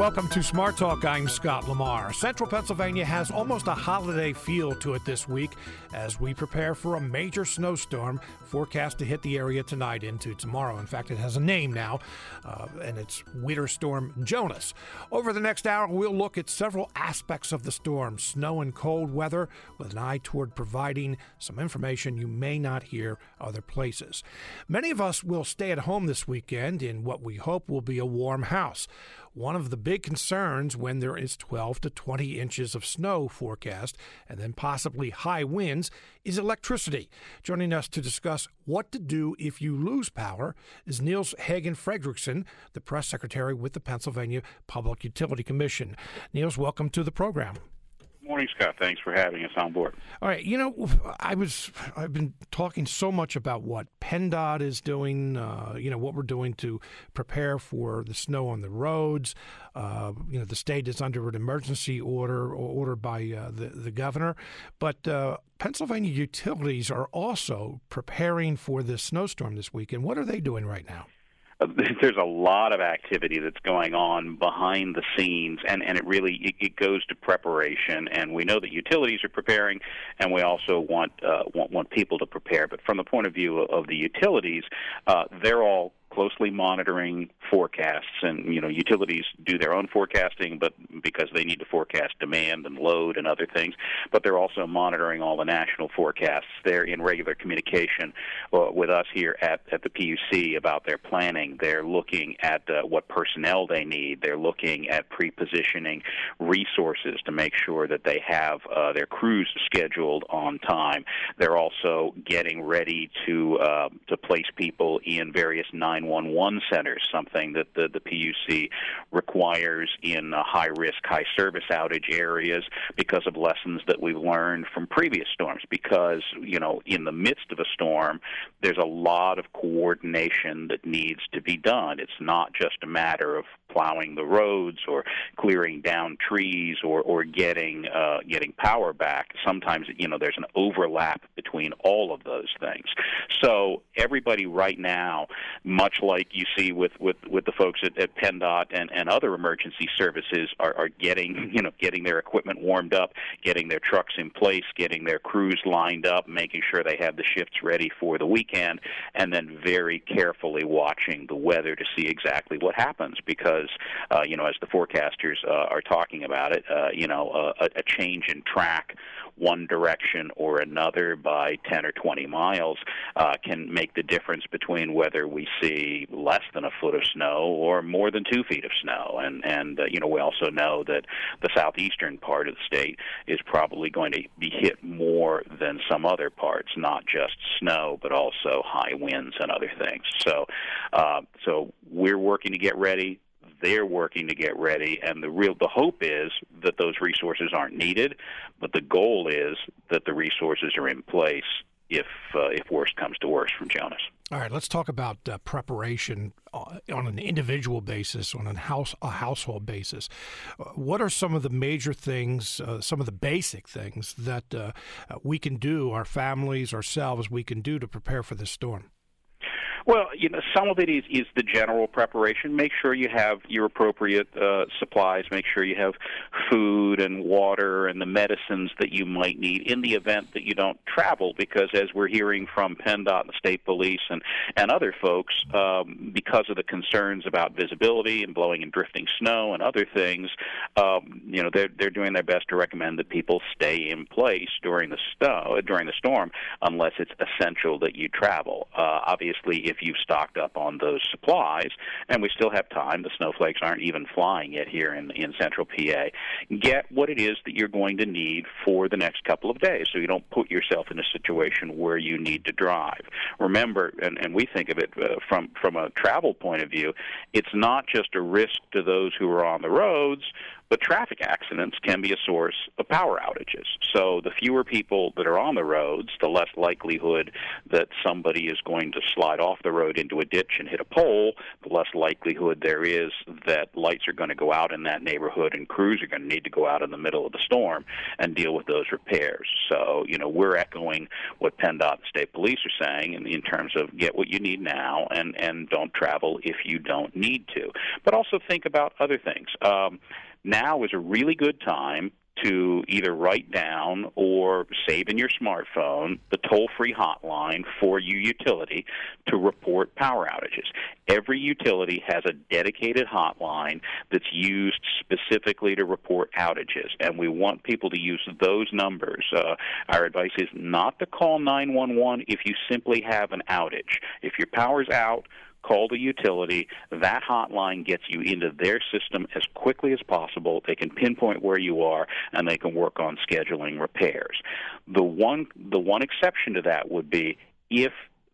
Welcome to Smart Talk. I'm Scott Lamar. Central Pennsylvania has almost a holiday feel to it this week as we prepare for a major snowstorm forecast to hit the area tonight into tomorrow. In fact, it has a name now, uh, and it's Winter Storm Jonas. Over the next hour, we'll look at several aspects of the storm snow and cold weather with an eye toward providing some information you may not hear other places. Many of us will stay at home this weekend in what we hope will be a warm house. One of the big concerns when there is 12 to 20 inches of snow forecast and then possibly high winds is electricity. Joining us to discuss what to do if you lose power is Nils Hagen-Frederiksen, the press secretary with the Pennsylvania Public Utility Commission. Nils, welcome to the program morning, Scott. Thanks for having us on board. All right, you know, I was I've been talking so much about what PennDOT is doing, uh, you know, what we're doing to prepare for the snow on the roads. Uh, you know, the state is under an emergency order ordered by uh, the the governor, but uh, Pennsylvania utilities are also preparing for this snowstorm this weekend. What are they doing right now? there's a lot of activity that's going on behind the scenes and and it really it, it goes to preparation. And we know that utilities are preparing and we also want uh, want want people to prepare. But from the point of view of the utilities uh, they're all closely monitoring forecasts and you know utilities do their own forecasting but because they need to forecast demand and load and other things but they're also monitoring all the national forecasts. They're in regular communication uh, with us here at at the PUC about their planning. They're looking at uh, what personnel they need. They're looking at pre-positioning resources to make sure that they have uh, their crews scheduled on time. They're also getting ready to uh, to place people in various nine 911 centers, something that the, the PUC requires in uh, high risk, high service outage areas because of lessons that we've learned from previous storms. Because, you know, in the midst of a storm, there's a lot of coordination that needs to be done. It's not just a matter of plowing the roads or clearing down trees or, or getting uh, getting power back. Sometimes you know there's an overlap between all of those things. So everybody right now, much like you see with with, with the folks at, at PennDOT and, and other emergency services, are, are getting you know getting their equipment warmed up, getting their trucks in place, getting their crews lined up, making sure they have the shifts ready for the weekend, and then very carefully watching the weather to see exactly what happens because because uh, you know as the forecasters uh, are talking about it, uh, you know uh, a, a change in track one direction or another by 10 or 20 miles uh, can make the difference between whether we see less than a foot of snow or more than two feet of snow. And and uh, you know we also know that the southeastern part of the state is probably going to be hit more than some other parts, not just snow but also high winds and other things. So uh, so we're working to get ready they're working to get ready and the real the hope is that those resources aren't needed but the goal is that the resources are in place if uh, if worst comes to worst from Jonas. All right, let's talk about uh, preparation uh, on an individual basis, on a house a household basis. Uh, what are some of the major things, uh, some of the basic things that we can do, our families, ourselves, we can do to prepare for this storm? Well, you know, some of it is, is the general preparation. Make sure you have your appropriate uh, supplies. Make sure you have food and water and the medicines that you might need in the event that you don't travel. Because as we're hearing from PennDOT and the state police and and other folks, um, because of the concerns about visibility and blowing and drifting snow and other things, um, you know, they're they're doing their best to recommend that people stay in place during the snow during the storm unless it's essential that you travel. Uh, obviously if you've stocked up on those supplies, and we still have time. The snowflakes aren't even flying yet here in in central PA. Get what it is that you're going to need for the next couple of days, so you don't put yourself in a situation where you need to drive. Remember, and, and we think of it uh, from from a travel point of view, it's not just a risk to those who are on the roads But traffic accidents can be a source of power outages. So the fewer people that are on the roads, the less likelihood that somebody is going to slide off the road into a ditch and hit a pole, the less likelihood there is that lights are going to go out in that neighborhood and crews are going to need to go out in the middle of the storm and deal with those repairs. So, you know, we're echoing what PennDOT and state police are saying in, in terms of get what you need now and, and don't travel if you don't need to. But also think about other things. Um, now is a really good time to either write down or save in your smartphone the toll free hotline for your utility to report power outages. Every utility has a dedicated hotline that's used specifically to report outages, and we want people to use those numbers. Uh, our advice is not to call 911 if you simply have an outage. If your power's out, call the utility. That hotline gets you into their system as quickly as possible. They can pinpoint where you are and they can work on scheduling repairs. The one the one exception to that would be if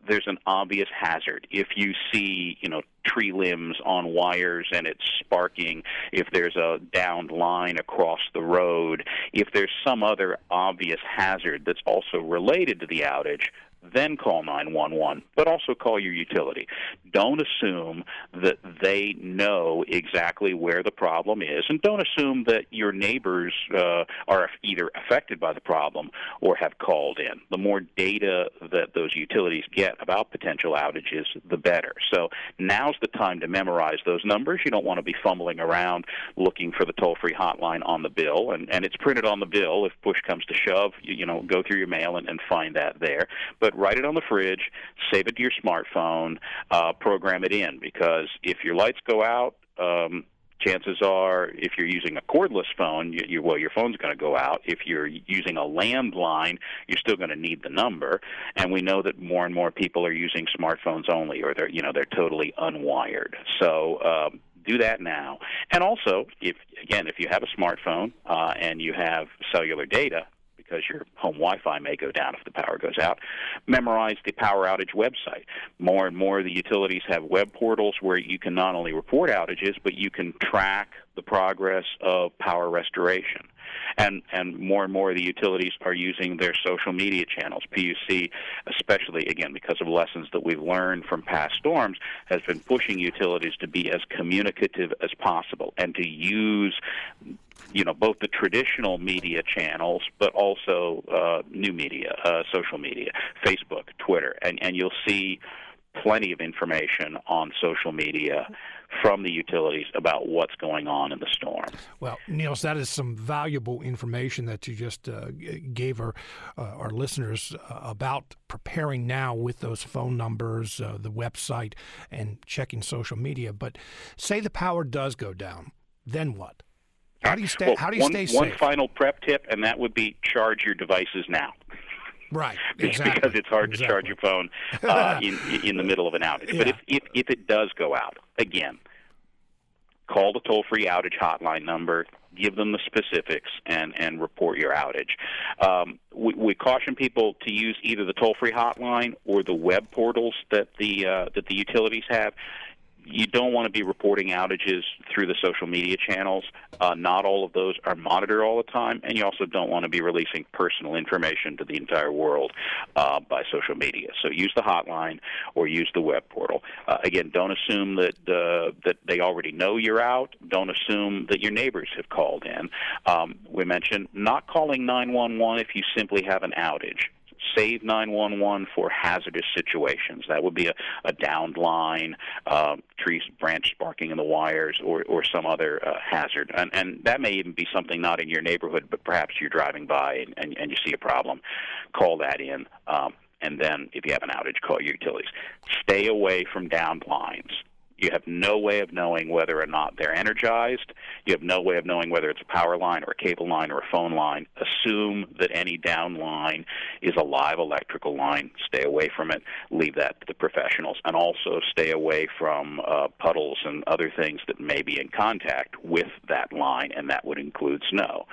there's an obvious hazard. If you see, you know, tree limbs on wires and it's sparking, if there's a downed line across the road, if there's some other obvious hazard that's also related to the outage, then call 911, but also call your utility. Don't assume that they know exactly where the problem is, and don't assume that your neighbors uh, are either affected by the problem or have called in. The more data that those utilities get about potential outages, the better. So now's the time to memorize those numbers. You don't want to be fumbling around looking for the toll free hotline on the bill, and, and it's printed on the bill. If push comes to shove, you, you know, go through your mail and, and find that there. But write it on the fridge, save it to your smartphone, uh, program it in. Because if your lights go out, um, chances are, if you're using a cordless phone, you, you, well, your phone's going to go out. If you're using a landline, you're still going to need the number. And we know that more and more people are using smartphones only, or they're you know they're totally unwired. So. Um, do that now. And also, if again, if you have a smartphone uh, and you have cellular data, because your home Wi-Fi may go down if the power goes out. Memorize the power outage website. More and more, of the utilities have web portals where you can not only report outages, but you can track the progress of power restoration. And and more and more of the utilities are using their social media channels. PUC, especially again because of lessons that we've learned from past storms, has been pushing utilities to be as communicative as possible and to use you know both the traditional media channels, but also uh, new media, uh, social media, Facebook, Twitter, and and you'll see plenty of information on social media from the utilities about what's going on in the storm. Well, Nils, that is some valuable information that you just uh, gave our, uh, our listeners uh, about preparing now with those phone numbers, uh, the website, and checking social media. But say the power does go down, then what? How do you stay? Well, how do you one, stay safe? One final prep tip, and that would be charge your devices now. Right, exactly. because it's hard exactly. to charge your phone uh, in in the middle of an outage. Yeah. But if, if if it does go out again, call the toll free outage hotline number. Give them the specifics and, and report your outage. Um, we, we caution people to use either the toll free hotline or the web portals that the uh, that the utilities have you don't want to be reporting outages through the social media channels. Uh, not all of those are monitored all the time, and you also don't want to be releasing personal information to the entire world uh, by social media. So use the hotline or use the web portal. Uh, again, don't assume that uh, that they already know you're out. Don't assume that your neighbors have called in. Um, we mentioned not calling 911 if you simply have an outage save 911 for hazardous situations. That would be a, a downed line, uh, trees, branch sparking in the wires, or, or some other uh, hazard. And, and that may even be something not in your neighborhood, but perhaps you're driving by and, and, and you see a problem. Call that in. Um, and then, if you have an outage, call your utilities. Stay away from downed lines. You have no way of knowing whether or not they're energized. You have no way of knowing whether it's a power line or a cable line or a phone line. Assume that any down line is a live electrical line. Stay away from it. Leave that to the professionals. And also stay away from uh, puddles and other things that may be in contact with that line, and that would include snow.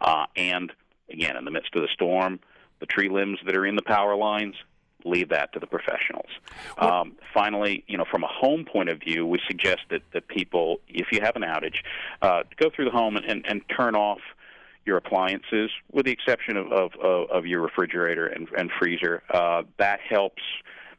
Uh, and again, in the midst of the storm, the tree limbs that are in the power lines, leave that to the professionals. Um, finally, you know, from a home point of view, we suggest that, that people, if you have an outage, uh, go through the home and, and, and turn off your appliances, with the exception of, of, of your refrigerator and, and freezer. Uh, that helps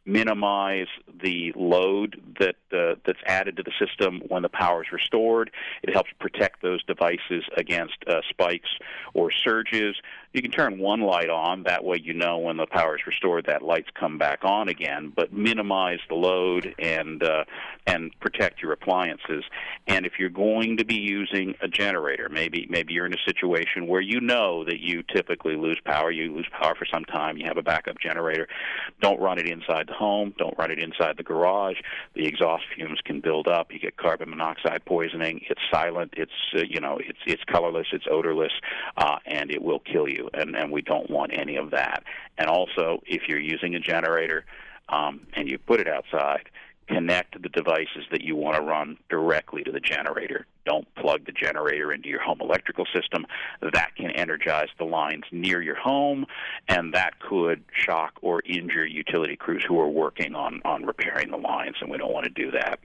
minimize the load that uh, that's added to the system when the power is restored. It helps protect those devices against uh, spikes or surges. You can turn one light on. That way, you know when the power is restored, that light's come back on again. But minimize the load and uh, and protect your appliances. And if you're going to be using a generator, maybe maybe you're in a situation where you know that you typically lose power. You lose power for some time. You have a backup generator. Don't run it inside the home. Don't run it inside the garage. The exhaust fumes can build up. You get carbon monoxide poisoning. It's silent. It's uh, you know it's it's colorless. It's odorless, uh, and it will kill you and, and we don't want any of that. And also, if you're using a generator um, and you put it outside, connect the devices that you want to run directly to the generator. Don't plug the generator into your home electrical system. That can energize the lines near your home, and that could shock or injure utility crews who are working on, on repairing the lines, and we don't want to do that.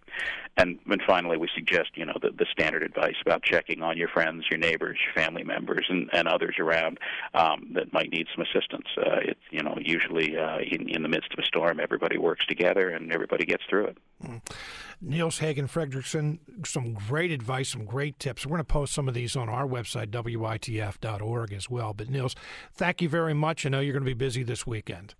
And, and finally, we suggest, you know, the, the standard advice about checking on your friends, your neighbors, your family members, and, and others around um, that might need some assistance. Uh, it's, you know, usually uh, in, in the midst of a storm, everybody works together and everybody gets through it. Mm. Nils Hagen-Frederiksen, some great advice, some great tips. We're going to post some of these on our website, WITF.org, as well. But, Nils, thank you very much. I know you're going to be busy this weekend.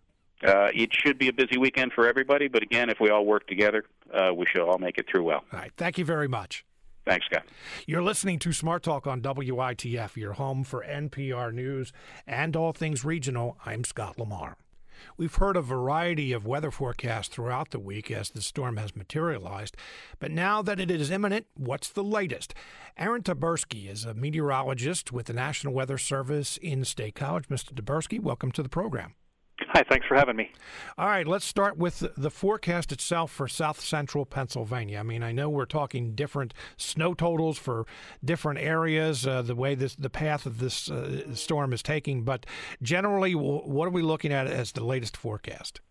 Uh, it should be a busy weekend for everybody, but again, if we all work together, uh, we should all make it through well. All right. Thank you very much. Thanks, Scott. You're listening to Smart Talk on WITF, your home for NPR News and all things regional. I'm Scott Lamar. We've heard a variety of weather forecasts throughout the week as the storm has materialized, but now that it is imminent, what's the latest? Aaron Tyburski is a meteorologist with the National Weather Service in State College. Mr. Tyburski, welcome to the program. Hi, thanks for having me. All right, let's start with the forecast itself for south central Pennsylvania. I mean, I know we're talking different snow totals for different areas, uh, the way this the path of this uh, storm is taking, but generally, what are we looking at as the latest forecast?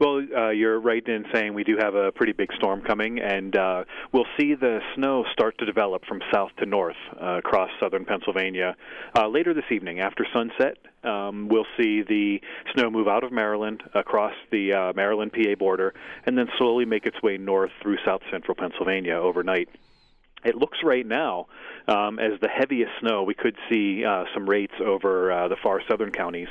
Well, uh, you're right in saying we do have a pretty big storm coming, and uh, we'll see the snow start to develop from south to north uh, across southern Pennsylvania uh, later this evening after sunset. Um, we'll see the snow move out of Maryland across the uh, Maryland PA border and then slowly make its way north through south central Pennsylvania overnight. It looks right now um, as the heaviest snow. We could see uh, some rates over uh, the far southern counties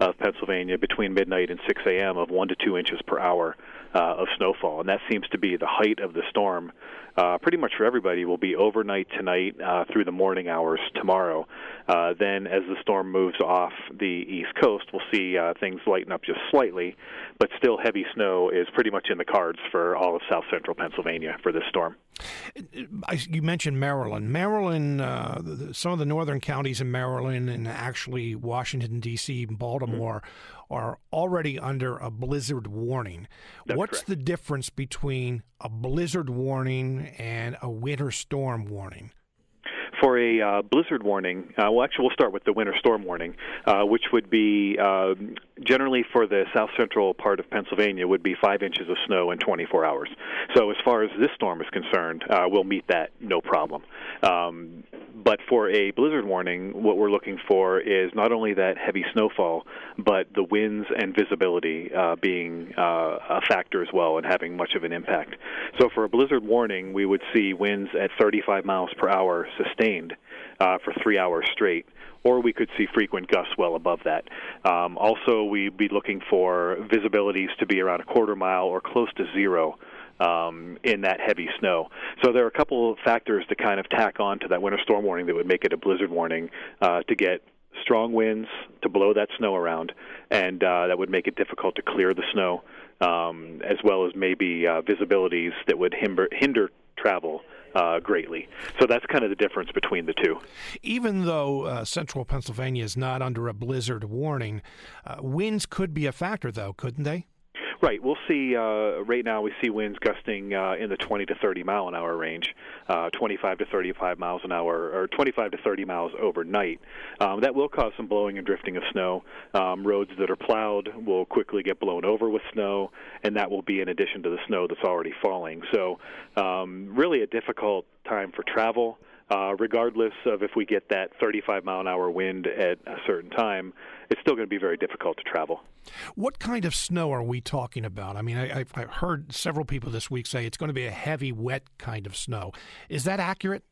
of Pennsylvania between midnight and 6 a.m. of one to two inches per hour uh, of snowfall, and that seems to be the height of the storm. Uh, pretty much for everybody will be overnight tonight uh, through the morning hours tomorrow. Uh, then, as the storm moves off the east coast, we'll see uh, things lighten up just slightly, but still heavy snow is pretty much in the cards for all of south central Pennsylvania for this storm. You mentioned Maryland. Maryland, uh, some of the northern counties in Maryland and actually Washington, D.C., Baltimore. Mm-hmm are already under a blizzard warning. That's What's correct. the difference between a blizzard warning and a winter storm warning? for a uh, blizzard warning, uh, well, actually, we'll start with the winter storm warning, uh, which would be uh, generally for the south central part of Pennsylvania would be five inches of snow in 24 hours. So, as far as this storm is concerned, uh, we'll meet that no problem. Um, but for a blizzard warning, what we're looking for is not only that heavy snowfall, but the winds and visibility uh, being uh, a factor as well and having much of an impact. So, for a blizzard warning, we would see winds at 35 miles per hour sustained uh, for three hours straight or we could see frequent gusts well above that. Um, also, we'd be looking for visibilities to be around a quarter mile or close to zero um, in that heavy snow. So there are a couple of factors to kind of tack on to that winter storm warning that would make it a blizzard warning uh, to get strong winds to blow that snow around, and uh, that would make it difficult to clear the snow, um, as well as maybe uh, visibilities that would hinder, hinder travel uh, greatly. So that's kind of the difference between the two. Even though uh, central Pennsylvania is not under a blizzard warning, uh, winds could be a factor, though, couldn't they? Right. We'll see. Uh, right now, we see winds gusting uh, in the 20 to 30 mile an hour range, uh, 25 to 35 miles an hour, or 25 to 30 miles overnight. Um, that will cause some blowing and drifting of snow. Um, roads that are plowed will quickly get blown over with snow, and that will be in addition to the snow that's already falling. So, um, really, a difficult time for travel. Uh, regardless of if we get that 35 mile an hour wind at a certain time, it's still going to be very difficult to travel. What kind of snow are we talking about? I mean, I, have heard several people this week say it's going to be a heavy, wet kind of snow. Is that accurate?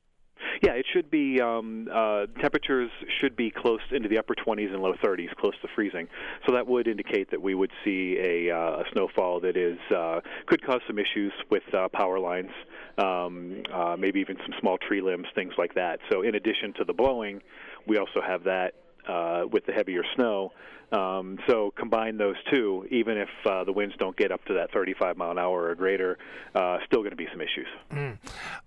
Yeah, it should be. Um, uh, temperatures should be close into the upper 20s and low 30s, close to freezing. So that would indicate that we would see a, uh, a snowfall that is uh, could cause some issues with uh, power lines, um, uh, maybe even some small tree limbs, things like that. So in addition to the blowing, we also have that uh, with the heavier snow. Um, so combine those two, even if uh, the winds don't get up to that 35 mile an hour or greater, uh, still going to be some issues. Mm.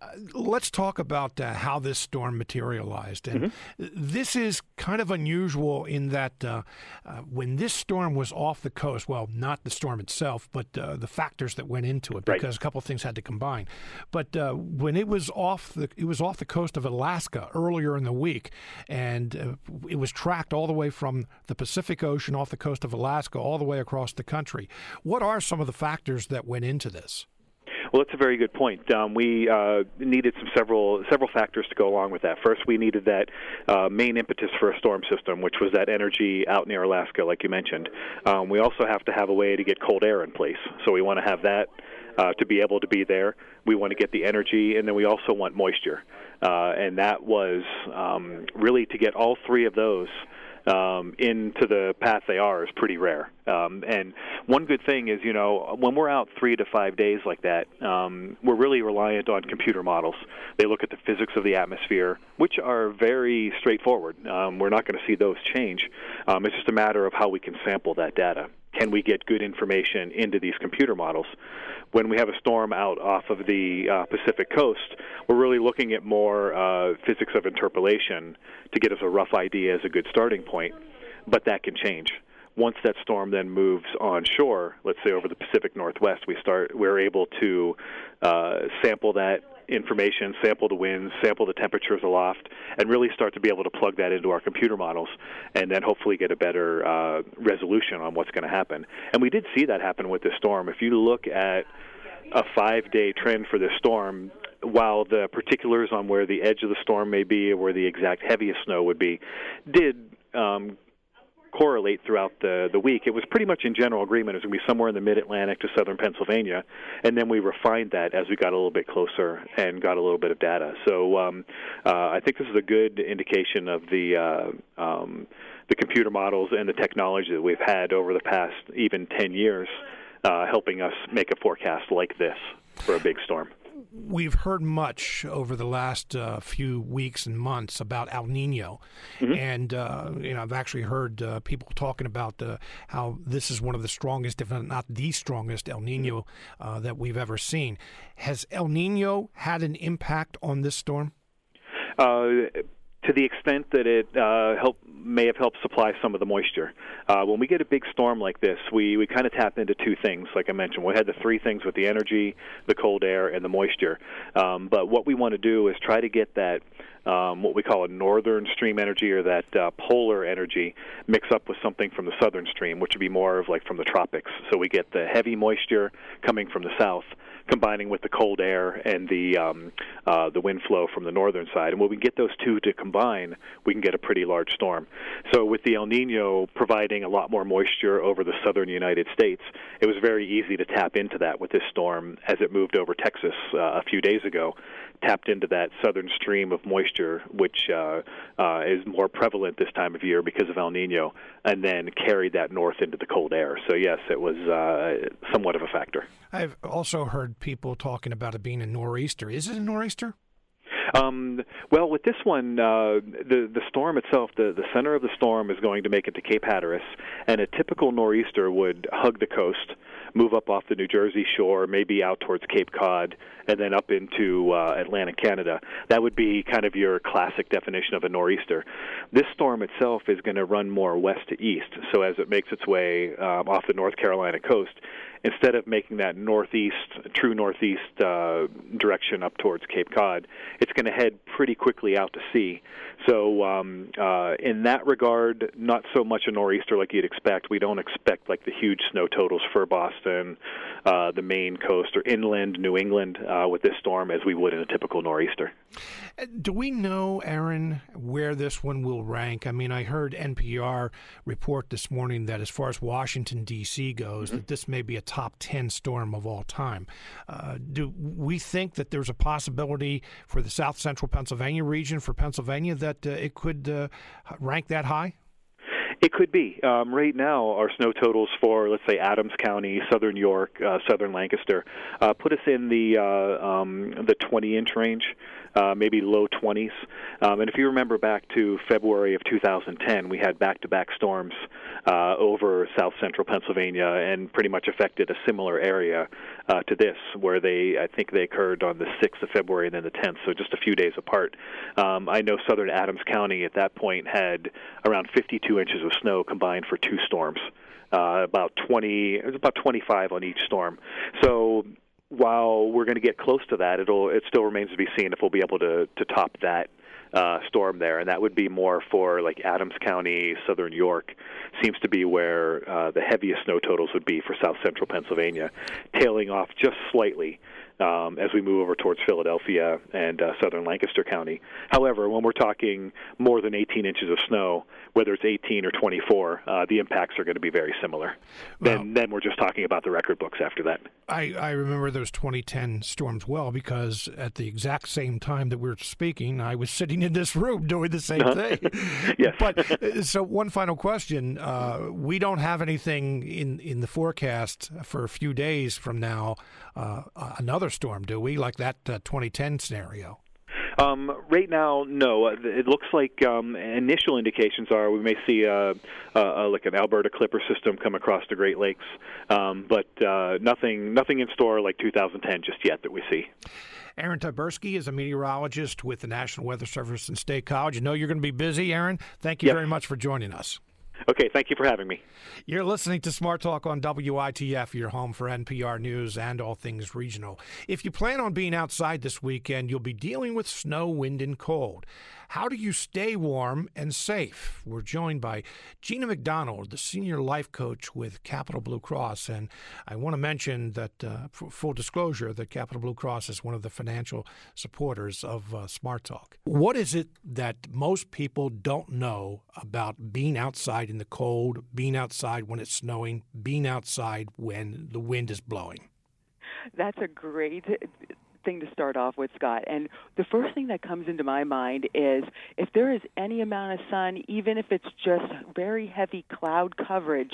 Uh, let's talk about uh, how this storm materialized. And mm-hmm. this is kind of unusual in that uh, uh, when this storm was off the coast, well, not the storm itself, but the factors that went into it, because right. a couple of things had to combine. But when it was off the it was off the coast of Alaska earlier in the week, and it was tracked all the way from the Pacific Ocean Ocean off the coast of Alaska all the way across the country. What are some of the factors that went into this? Well, that's a very good point. Um, we uh, needed some several several factors to go along with that. First, we needed that uh, main impetus for a storm system, which was that energy out near Alaska, like you mentioned. Um, we also have to have a way to get cold air in place, so we want to have that uh, to be able to be there. We want to get the energy, and then we also want moisture, uh, and that was um, really to get all three of those um, into the path they are is pretty rare. Um, and one good thing is, you know, when we're out three to five days like that, um, we're really reliant on computer models. They look at the physics of the atmosphere, which are very straightforward. Um, we're not going to see those change. Um, it's just a matter of how we can sample that data can we get good information into these computer models? When we have a storm out off of the uh, Pacific coast, we're really looking at more uh, physics of interpolation to get us a rough idea as a good starting point, but that can change once that storm then moves onshore, let's say over the Pacific Northwest, we start we're able to uh, sample that information, sample the winds, sample the temperatures aloft, and really start to be able to plug that into our computer models, and then hopefully get a better uh, resolution on what's going to happen. And we did see that happen with this storm. If you look at a five-day trend for this storm, while the particulars on where the edge of the storm may be or where the exact heaviest snow would be did um, correlate throughout the the week. It was pretty much in general agreement it was going to be somewhere in the mid Atlantic to southern Pennsylvania, and then we refined that as we got a little bit closer and got a little bit of data. So um, uh, I think this is a good indication of the uh, um, the computer models and the technology that we've had over the past even 10 years, uh, helping us make a forecast like this for a big storm we've heard much over the last uh, few weeks and months about El Nino, mm-hmm. and uh, you know I've actually heard uh, people talking about uh, how this is one of the strongest, if not the strongest, El Nino uh, that we've ever seen. Has El Nino had an impact on this storm? To the extent that it uh, help, may have helped supply some of the moisture. Uh, when we get a big storm like this, we, we kind of tap into two things, like I mentioned. We had the three things with the energy, the cold air, and the moisture. Um, but what we want to do is try to get that um, what we call a northern stream energy or that uh, polar energy mix up with something from the southern stream, which would be more of like from the tropics. So we get the heavy moisture coming from the south combining with the cold air and the um, uh, the wind flow from the northern side. And when we get those two to combine, we can get a pretty large storm. So with the El Nino providing a lot more moisture over the southern United States, it was very easy to tap into that with this storm as it moved over Texas uh, a few days ago tapped into that southern stream of moisture, which uh, uh, is more prevalent this time of year because of El Nino, and then carried that north into the cold air. So, yes, it was uh, somewhat of a factor. I've also heard people talking about it being a nor'easter. Is it a nor'easter? Um, well, with this one, uh, the the storm itself, the the center of the storm is going to make it to Cape Hatteras, and a typical nor'easter would hug the coast, move up off the New Jersey shore, maybe out towards Cape Cod, and then up into uh, Atlantic Canada. That would be kind of your classic definition of a nor'easter. This storm itself is going to run more west to east, so as it makes its way um, off the North Carolina coast, instead of making that northeast, true northeast uh, direction up towards Cape Cod, it's going to head pretty quickly out to sea. So, um, uh, in that regard, not so much a nor'easter like you'd expect. We don't expect like the huge snow totals for Boston, uh, the Maine coast, or inland New England uh, with this storm as we would in a typical nor'easter. Do we know, Aaron, where this one will rank? I mean, I heard NPR report this morning that as far as Washington, D.C. goes, mm-hmm. that this may be a top 10 storm of all time. Uh, do we think that there's a possibility for the south central Pennsylvania region, for Pennsylvania, that uh, it could uh, rank that high? It could be. Um, right now, our snow totals for, let's say, Adams County, Southern York, uh, Southern Lancaster, uh, put us in the uh, um, the 20 inch range, uh, maybe low 20s. Um, and if you remember back to February of 2010, we had back-to-back storms uh, over south central Pennsylvania and pretty much affected a similar area uh, to this, where they I think they occurred on the 6th of February and then the 10th, so just a few days apart. Um, I know Southern Adams County at that point had around 52 inches of snow combined for two storms. Uh, about 20, it was about 25 on each storm. So while we're going to get close to that, it'll it still remains to be seen if we'll be able to to top that uh, storm there, and that would be more for like Adams County, Southern York, seems to be where uh, the heaviest snow totals would be for South Central Pennsylvania, tailing off just slightly um, as we move over towards Philadelphia and uh, southern Lancaster County. However, when we're talking more than 18 inches of snow, whether it's 18 or 24, uh, the impacts are going to be very similar. Well, then, then we're just talking about the record books after that. I, I remember those 2010 storms well because at the exact same time that we are speaking, I was sitting in this room doing the same uh-huh. thing. yes. But uh, so one final question: uh, We don't have anything in in the forecast for a few days from now. Uh, another storm, do we? Like that uh, 2010 scenario. Um, right now, no. Uh, it looks like um, initial indications are we may see a, a, a, like an Alberta Clipper system come across the Great Lakes, um, but uh, nothing nothing in store like 2010 just yet that we see. Aaron Tyburski is a meteorologist with the National Weather Service and State College. I know you're going to be busy, Aaron. Thank you very much for joining us. Okay, thank you for having me. You're listening to Smart Talk on WITF, your home for NPR News and all things regional. If you plan on being outside this weekend, you'll be dealing with snow, wind, and cold. How do you stay warm and safe? We're joined by Gina McDonald, the senior life coach with Capital Blue Cross. And I want to mention that, uh, full disclosure, that Capital Blue Cross is one of the financial supporters of uh, Smart Talk. What is it that most people don't know about being outside in the cold, being outside when it's snowing, being outside when the wind is blowing? That's a great thing to start off with, Scott. And the first thing that comes into my mind is if there is any amount of sun, even if it's just very heavy cloud coverage,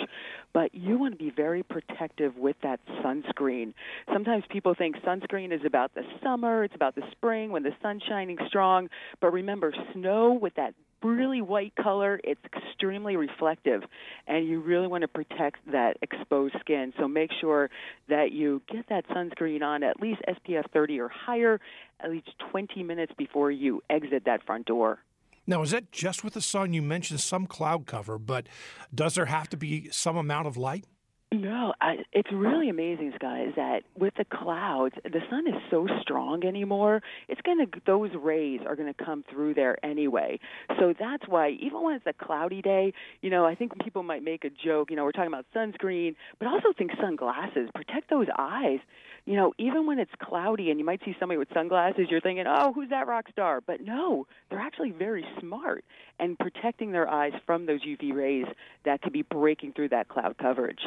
but you want to be very protective with that sunscreen. Sometimes people think sunscreen is about the summer, it's about the spring when the sun's shining strong, but remember, snow with that really white color. It's extremely reflective, and you really want to protect that exposed skin. So make sure that you get that sunscreen on at least SPF 30 or higher at least 20 minutes before you exit that front door. Now, is that just with the sun? You mentioned some cloud cover, but does there have to be some amount of light? No, I, it's really amazing, is that with the clouds, the sun is so strong anymore. It's gonna those rays are gonna come through there anyway. So that's why even when it's a cloudy day, you know, I think people might make a joke. You know, we're talking about sunscreen, but also think sunglasses protect those eyes. You know, even when it's cloudy and you might see somebody with sunglasses, you're thinking, oh, who's that rock star? But no, they're actually very smart and protecting their eyes from those UV rays that could be breaking through that cloud coverage.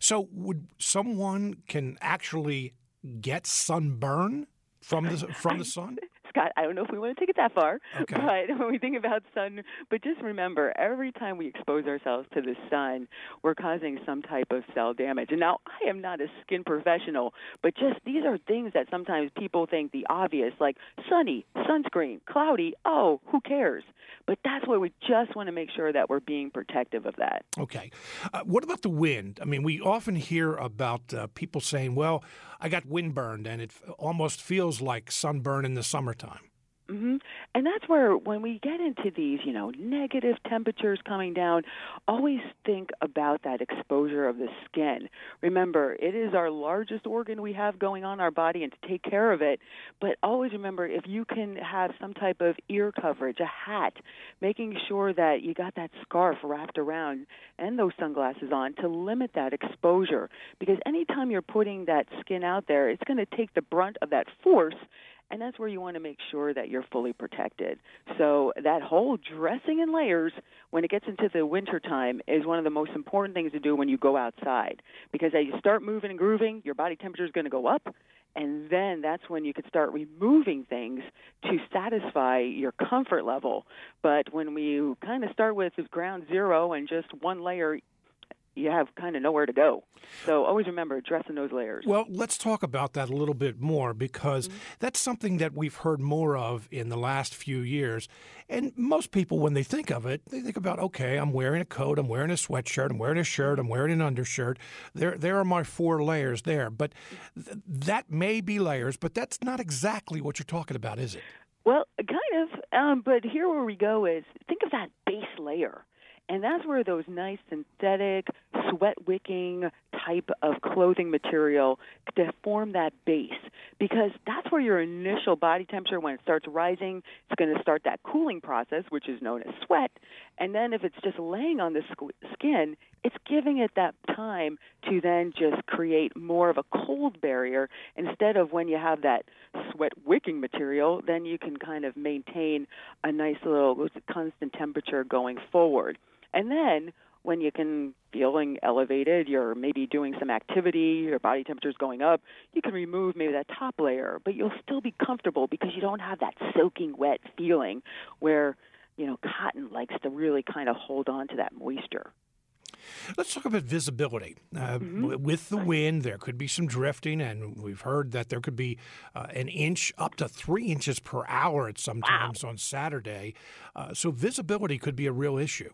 So, would someone can actually get sunburn from the from the sun? Scott, I don't know if we want to take it that far, okay. but when we think about sun, but just remember, every time we expose ourselves to the sun, we're causing some type of cell damage. And now, I am not a skin professional, but just these are things that sometimes people think the obvious, like sunny, sunscreen, cloudy. Oh, who cares? But that's why we just want to make sure that we're being protective of that. Okay. Uh, what about the wind? I mean, we often hear about uh, people saying, well, I got windburned and it almost feels like sunburn in the summertime. Mm-hmm. And that's where, when we get into these, you know, negative temperatures coming down, always think about that exposure of the skin. Remember, it is our largest organ we have going on our body, and to take care of it. But always remember, if you can have some type of ear coverage, a hat, making sure that you got that scarf wrapped around and those sunglasses on to limit that exposure. Because anytime you're putting that skin out there, it's going to take the brunt of that force and that's where you want to make sure that you're fully protected. So that whole dressing in layers when it gets into the winter time is one of the most important things to do when you go outside because as you start moving and grooving, your body temperature is going to go up and then that's when you could start removing things to satisfy your comfort level. But when we kind of start with ground zero and just one layer you have kind of nowhere to go. So always remember dress in those layers. Well, let's talk about that a little bit more because mm-hmm. that's something that we've heard more of in the last few years. And most people, when they think of it, they think about, okay, I'm wearing a coat, I'm wearing a sweatshirt, I'm wearing a shirt, I'm wearing an undershirt. There, there are my four layers there. But th- that may be layers, but that's not exactly what you're talking about, is it? Well, kind of. Um, but here where we go is think of that base layer. And that's where those nice synthetic, sweat wicking type of clothing material to form that base. Because that's where your initial body temperature, when it starts rising, it's going to start that cooling process, which is known as sweat. And then if it's just laying on the skin, it's giving it that time to then just create more of a cold barrier instead of when you have that sweat wicking material, then you can kind of maintain a nice little constant temperature going forward. And then when you can feeling elevated, you're maybe doing some activity, your body temperature is going up, you can remove maybe that top layer, but you'll still be comfortable because you don't have that soaking wet feeling where, you know, cotton likes to really kind of hold on to that moisture. Let's talk about visibility. Uh, mm-hmm. With the wind, there could be some drifting, and we've heard that there could be uh, an inch up to three inches per hour at sometimes wow. on Saturday. Uh, so visibility could be a real issue.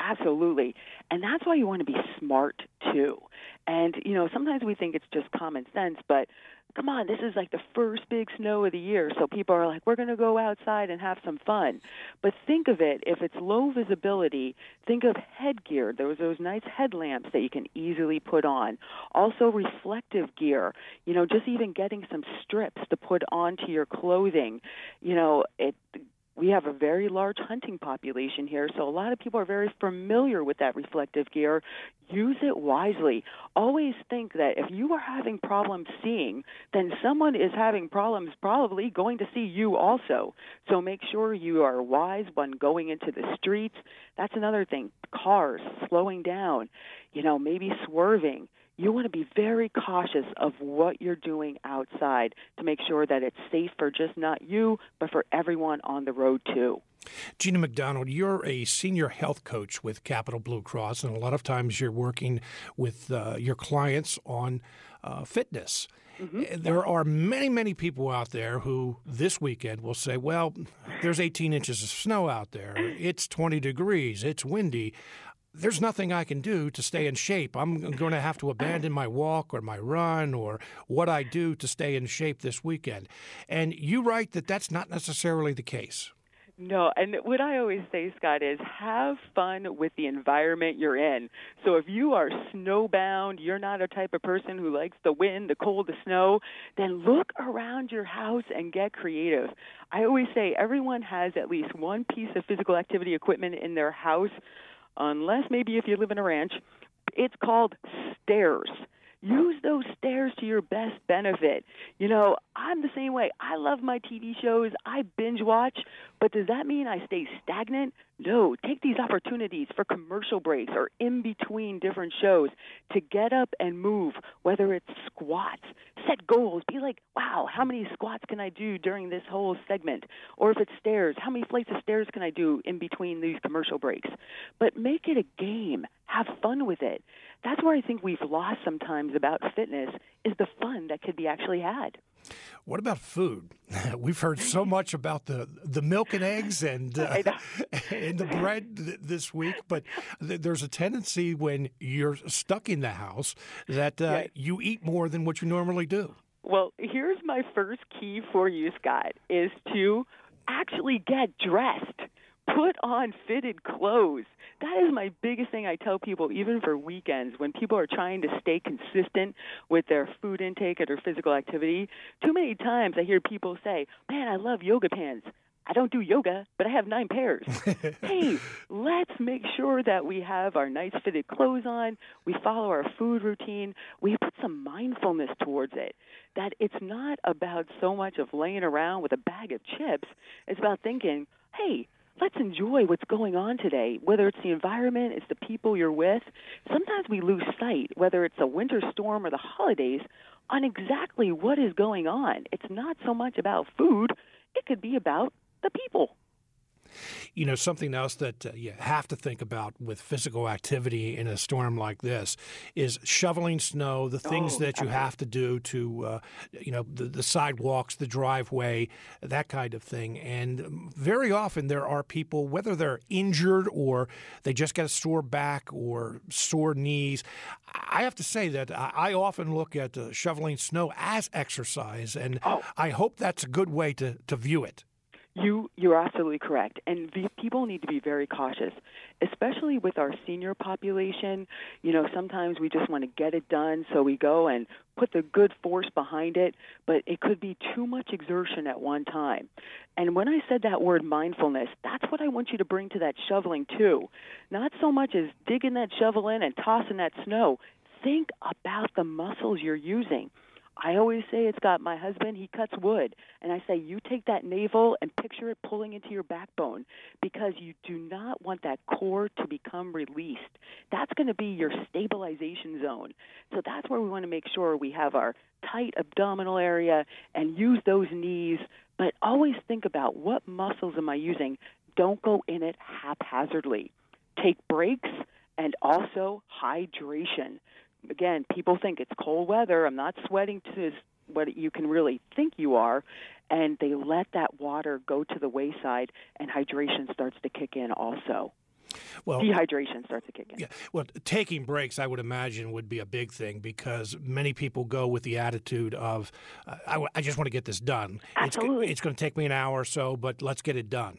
Absolutely. And that's why you want to be smart too. And, you know, sometimes we think it's just common sense, but come on, this is like the first big snow of the year. So people are like, we're going to go outside and have some fun. But think of it, if it's low visibility, think of headgear. Those those nice headlamps that you can easily put on. Also reflective gear. You know, just even getting some strips to put onto your clothing. You know, it we have a very large hunting population here, so a lot of people are very familiar with that reflective gear. Use it wisely. Always think that if you are having problems seeing, then someone is having problems probably going to see you also. So make sure you are wise when going into the streets. That's another thing. Cars slowing down, you know, maybe swerving you want to be very cautious of what you're doing outside to make sure that it's safe for just not you, but for everyone on the road too. Gina McDonald, you're a senior health coach with Capital Blue Cross, and a lot of times you're working with uh, your clients on uh, fitness. Mm-hmm. Uh, there are many, many people out there who this weekend will say, Well, there's 18 inches of snow out there. It's 20 degrees. It's windy there's nothing I can do to stay in shape. I'm going to have to abandon my walk or my run or what I do to stay in shape this weekend. And you write that that's not necessarily the case. No, and what I always say, Scott, is have fun with the environment you're in. So if you are snowbound, you're not a type of person who likes the wind, the cold, the snow, then look around your house and get creative. I always say everyone has at least one piece of physical activity equipment in their house unless maybe if you live in a ranch, it's called stairs. Use those stairs to your best benefit. You know, I'm the same way. I love my TV shows. I binge watch, but does that mean I stay stagnant? No. Take these opportunities for commercial breaks or in between different shows to get up and move, whether it's squats. Set goals. Be like, wow, how many squats can I do during this whole segment? Or if it's stairs, how many flights of stairs can I do in between these commercial breaks? But make it a game. Have fun with it that's where I think we've lost sometimes about fitness is the fun that could be actually had. What about food? We've heard so much about the, the milk and eggs and uh, and the bread th- this week, but th- there's a tendency when you're stuck in the house that uh, right. you eat more than what you normally do. Well, here's my first key for you, Scott, is to actually get dressed. Put on fitted clothes. That is my biggest thing I tell people, even for weekends, when people are trying to stay consistent with their food intake or their physical activity. Too many times I hear people say, Man, I love yoga pants. I don't do yoga, but I have nine pairs. hey, let's make sure that we have our nice fitted clothes on, we follow our food routine, we put some mindfulness towards it. That it's not about so much of laying around with a bag of chips, it's about thinking, hey, let's enjoy what's going on today, whether it's the environment, it's the people you're with. Sometimes we lose sight, whether it's a winter storm or the holidays, on exactly what is going on. It's not so much about food, it could be about the people. You know, something else that uh, you have to think about with physical activity in a storm like this is shoveling snow, the things Oh, that you have to do to, uh, you know, the, the sidewalks, the driveway, that kind of thing. And very often there are people, whether they're injured or they just got a sore back or sore knees. I have to say that I I often look at uh, shoveling snow as exercise, and Oh. I hope that's a good way to, to view it. You you're absolutely correct, and the people need to be very cautious, especially with our senior population. You know, sometimes we just want to get it done, so we go and put the good force behind it, but it could be too much exertion at one time. And when I said that word mindfulness, that's what I want you to bring to that shoveling too. Not so much as digging that shovel in and tossing that snow. Think about the muscles you're using. I always say it's got my husband, he cuts wood. And I say, you take that navel and picture it pulling into your backbone because you do not want that core to become released. That's going to be your stabilization zone. So that's where we want to make sure we have our tight abdominal area and use those knees. But always think about what muscles am I using? Don't go in it haphazardly. Take breaks and also hydration again, people think it's cold weather. I'm not sweating to what you can really think you are, and they let that water go to the wayside, and hydration starts to kick in also. Well, Dehydration starts to kick in. Yeah, well, taking breaks, I would imagine, would be a big thing because many people go with the attitude of, uh, I, w- I just want to get this done. Absolutely. It's, it's going to take me an hour or so, but let's get it done.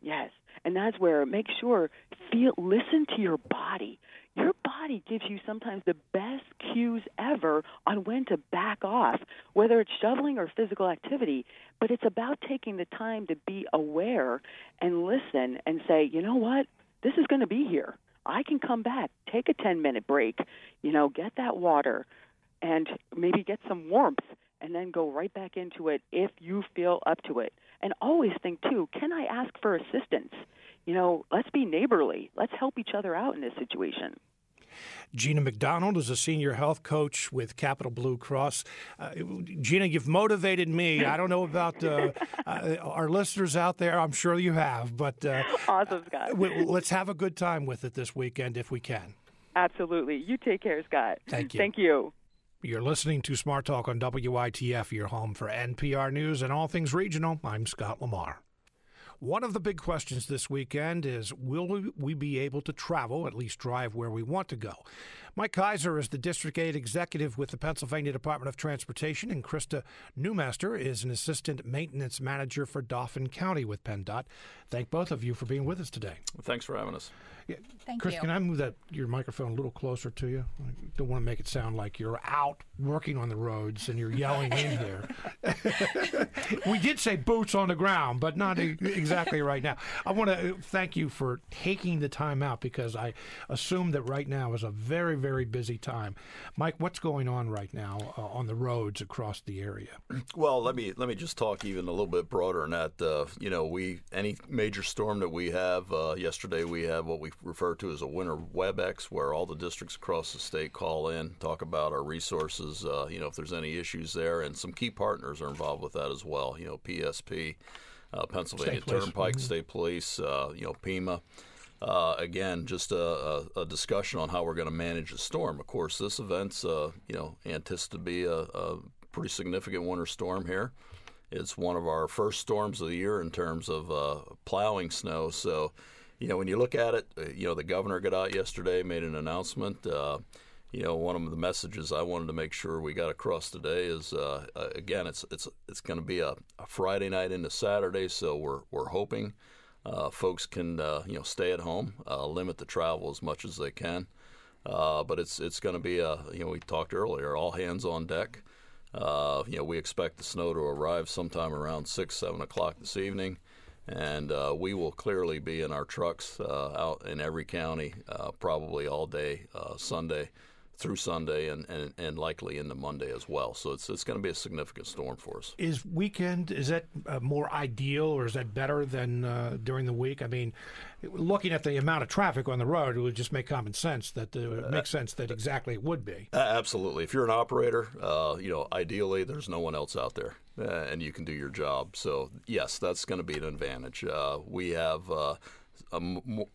Yes, and that's where make sure feel listen to your body. Your body gives you sometimes the best cues ever on when to back off, whether it's shoveling or physical activity. But it's about taking the time to be aware and listen and say, you know what, this is going to be here. I can come back, take a 10 minute break, you know, get that water and maybe get some warmth and then go right back into it if you feel up to it. And always think too, can I ask for assistance? You know, let's be neighborly. Let's help each other out in this situation. Gina McDonald is a senior health coach with Capital Blue Cross. Uh, Gina, you've motivated me. I don't know about uh, uh, our listeners out there. I'm sure you have, but uh, Awesome, Scott. w- let's have a good time with it this weekend if we can. Absolutely. You take care, Scott. Thank you. Thank you. You're listening to Smart Talk on WITF, your home for NPR News and all things regional. I'm Scott Lamar. One of the big questions this weekend is will we- be able to travel, at least drive where we want to go? Mike Kaiser is the District 8 executive with the Pennsylvania Department of Transportation, and Krista Newmaster is an assistant maintenance manager for Dauphin County with PennDOT. Thank both of you for being with us today. Thanks for having us. Yeah, Thank Chris, you. can I move that your microphone a little closer to you? I don't want to make it sound like you're out working on the roads and you're yelling in here. we did say boots on the ground, but not exactly right now. I want to uh, thank you for taking the time out because I assume that right now is a very, very busy time. Mike, what's going on right now uh, on the roads across the area? Well, let me let me just talk even a little bit broader than that. Uh, you know, we any major storm that we have. Uh, yesterday, we had what we refer to as a winter WebEx, where all the districts across the state call in, talk about our resources. Uh, you know, if there's any issues there, and some key partners are involved with that as well. You know, PSP, uh, Pennsylvania. Turnpike, State Police. Uh, you know, PEMA. Uh, again, just a, a, a discussion on how we're going to manage the storm. Of course, this event's uh, you know anticipated to be a, a pretty significant winter storm here. It's one of our first storms of the year in terms of uh, plowing snow. So, you know, when you look at it, uh, you know, the governor got out yesterday, made an announcement. Uh, you know, one of the messages I wanted to make sure we got across today is uh, again, it's it's it's going to be a, a, Friday night into Saturday, so we're we're hoping uh, folks can uh, you know stay at home, uh, limit the travel as much as they can. Uh, but it's it's going to be a you know we talked earlier, all hands on deck. you know we expect the snow to arrive sometime around six seven o'clock this evening and uh, we will clearly be in our trucks uh, out in every county uh, probably all day Sunday through Sunday and, and, and likely into Monday as well. So it's it's going to be a significant storm for us. Is weekend is that uh, more ideal or is that better than uh, during the week? I mean, looking at the amount of traffic on the road, it would just make common sense that uh, it makes sense that exactly it would be. absolutely. If you're an operator, uh, you know, ideally there's no one else out there. Uh, and you can do your job. So yes, that's going to be an advantage. Uh, we have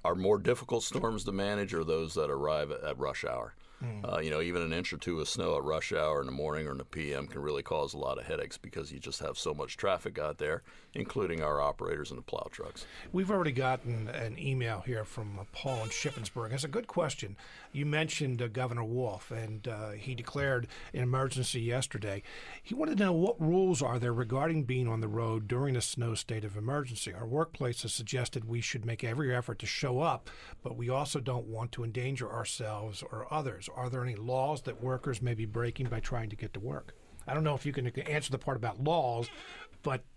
our more difficult storms to manage are those that arrive at rush hour. Mm. Uh, you know, even an inch or two of snow at rush hour in the morning or in the PM can really cause a lot of headaches because you just have so much traffic out there, including our operators and the plow trucks. We've already gotten an email here from uh, Paul in Shippensburg. It's a good question. You mentioned uh, Governor Wolf, and uh, he declared an emergency yesterday. He wanted to know what rules are there regarding being on the road during a snow state of emergency. Our workplace has suggested we should make every effort to show up, but we also don't want to endanger ourselves or others. Are there any laws that workers may be breaking by trying to get to work? I don't know if you can answer the part about laws, but uh,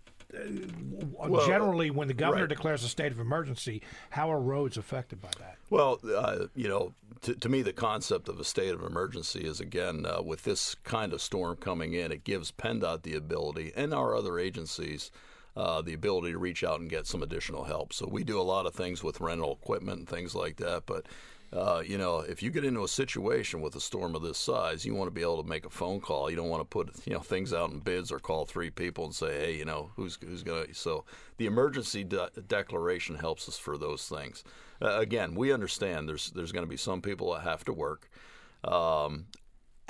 well, generally, when the governor right. declares a state of emergency, how are roads affected by that? Well, uh, you know, to, to, me, the concept of a state of emergency is again, uh, with this kind of storm coming in, it gives PennDOT the ability and our other agencies. Uh, the ability to reach out and get some additional help. So we do a lot of things with rental equipment and things like that. But uh, you know, if you get into a situation with a storm of this size, you want to be able to make a phone call. You don't want to put you know things out in bids or call three people and say, hey, you know, who's who's going to. So the emergency de- declaration helps us for those things. Uh, again, we understand there's there's going to be some people that have to work. Um,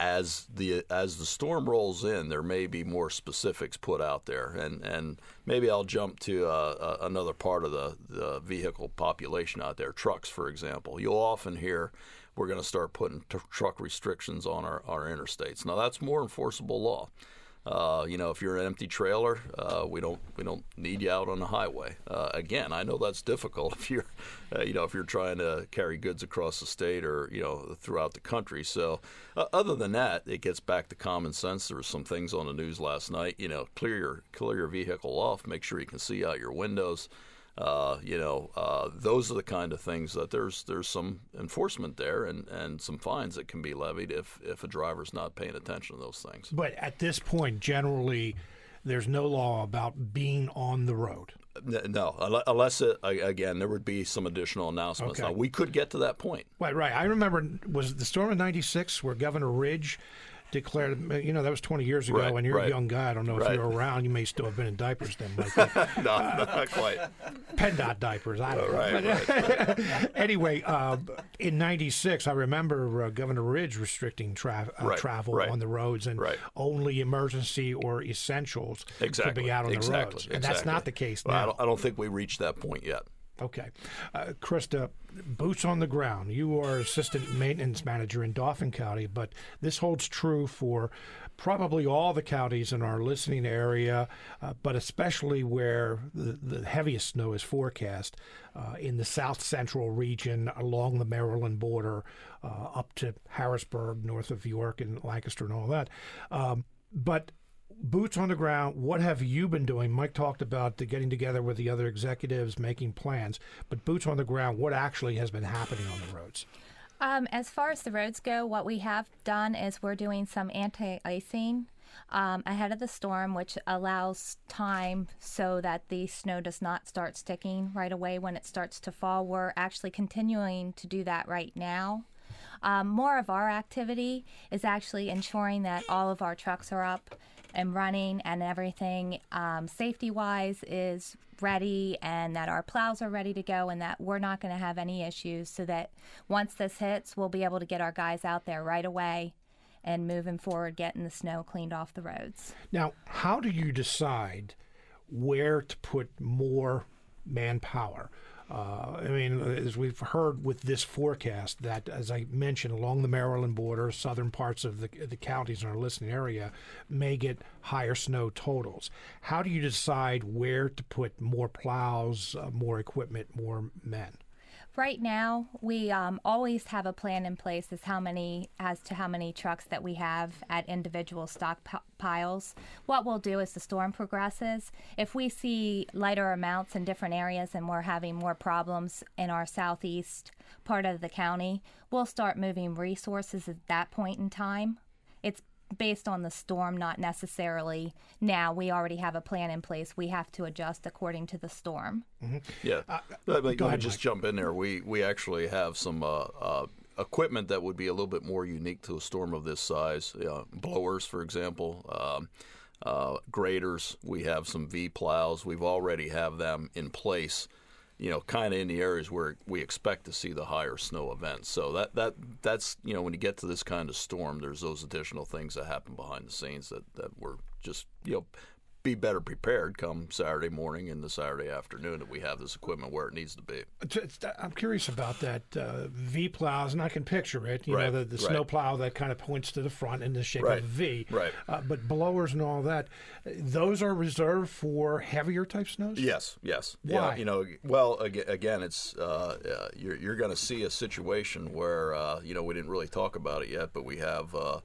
as the as the storm rolls in, there may be more specifics put out there, and and maybe I'll jump to uh, uh, another part of the, the vehicle population out there. Trucks, for example, you'll often hear we're going to start putting t- truck restrictions on our, our interstates. Now that's more enforceable law. Uh, you know, if you're an empty trailer, uh, we don't we don't need you out on the highway. Uh, again, I know that's difficult if you're, uh, you know, if you're trying to carry goods across the state or you know throughout the country. So, uh, other than that, it gets back to common sense. There were some things on the news last night. You know, clear your clear your vehicle off. Make sure you can see out your windows. Uh, you know, uh, those are the kind of things that there's there's some enforcement there and, and some fines that can be levied if if a driver's not paying attention to those things. But at this point, generally, there's no law about being on the road. No, unless it, again there would be some additional announcements. Okay. Now we could get to that point. Right, right. I remember was the storm of '96 where Governor Ridge declared, you know, that was 20 years ago, right, and you're right. a young guy. I don't know if right. you were around. You may still have been in diapers then. Like, no, uh, not quite. PennDOT diapers. I don't oh, know. anyway, uh, in '96, I remember uh, Governor Ridge restricting tra- uh, travel on the roads and only emergency or essentials exactly. to be out on exactly. the roads. And exactly. that's not the case well, now. I don't, I don't think we reached that point yet. Okay. Uh, Krista, boots on the ground. You are assistant maintenance manager in Dauphin County, but this holds true for probably all the counties in our listening area, uh, but especially where the, the, heaviest snow is forecast uh, in the south central region along the Maryland border uh, up to Harrisburg, north of York and Lancaster and all that. Um, but boots on the ground, what have you been doing? Mike talked about the getting together with the other executives, making plans, but boots on the ground, what actually has been happening on the roads? Um, as far as the roads go, what we have done is we're doing some anti icing um, ahead of the storm, which allows time so that the snow does not start sticking right away when it starts to fall. We're actually continuing to do that right now. Um, more of our activity is actually ensuring that all of our trucks are up and running and everything um, safety wise is ready and that our plows are ready to go and that we're not going to have any issues so that once this hits we'll be able to get our guys out there right away and moving forward getting the snow cleaned off the roads. Now how do you decide where to put more manpower Uh, I mean, as we've heard with this forecast, that as I mentioned, along the Maryland border, southern parts of the, the counties in our listening area may get higher snow totals. How do you decide where to put more plows, uh, more equipment, more men? Right now, we um, always have a plan in place as how many as to how many trucks that we have at individual stockpiles. What we'll do as the storm progresses, if we see lighter amounts in different areas and we're having more problems in our southeast part of the county, we'll start moving resources at that point in time. It's based on the storm, not necessarily now. We already have a plan in place. We have to adjust according to the storm. Mm-hmm. Yeah. Uh, let, me, let me just Mike. jump in there. We we actually have some. Uh, uh, equipment that would be a little bit more unique to a storm of this size, blowers, for example, um, uh, graders. We have some V plows. We've already have them in place you know, kind of in the areas where we expect to see the higher snow events. So that that that's you know, when you get to this kind of storm, there's those additional things that happen behind the scenes that that we're just you know be better prepared come Saturday morning and the Saturday afternoon that we have this equipment where it needs to be. I'm curious about that uh, V plows, and I can picture it. You right. know, the, the right. snow plow that kind of points to the front in the shape right. of a V. Right. Uh, but blowers and all that, those are reserved for heavier type snows. Yes. Yes. Why? Yeah, you know, well, again, it's uh, uh you're you're going to see a situation where uh, you know we didn't really talk about it yet, but we have. Uh,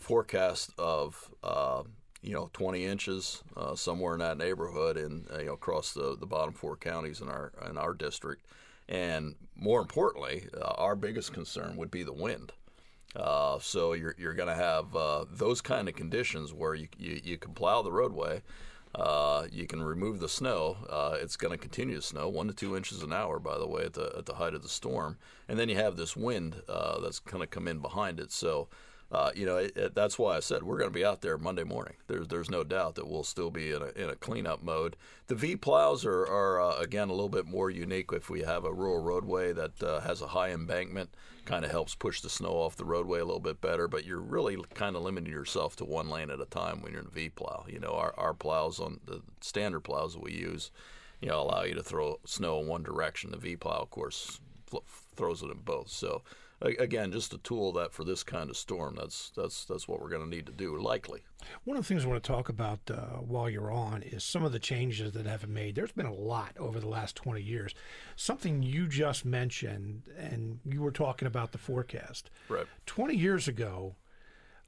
forecast of you know, 20 inches uh, somewhere in that neighborhood, and uh, you know, across the, the bottom four counties in our in our district. And more importantly, uh, our biggest concern would be the wind. Uh, so you're you're going to have uh, those kind of conditions where you, you, you can plow the roadway. Uh, you can remove the snow. It's going to continue to snow, one to two inches an hour, by the way, at the at the height of the storm. And then you have this wind that's going to come in behind it. So uh, you know, it, it, that's why I said we're going to be out there Monday morning. There's there's no doubt that we'll still be in a, in a cleanup mode. The V plows are, are uh, again a little bit more unique. If we have a rural roadway that uh, has a high embankment, kind of helps push the snow off the roadway a little bit better. But you're really kind of limiting yourself to one lane at a time when you're in a V plow. You know, our our plows on the standard plows that we use, you know, allow you to throw snow in one direction. The V plow, of course, throws it in both. So again, just a tool that for this kind of storm, that's that's that's what we're going to need to do, likely. One of the things I want to talk about uh, while you're on is some of the changes that have been made. There's been a lot over the last 20 years. Something you just mentioned, and you were talking about the forecast. Right. 20 years ago,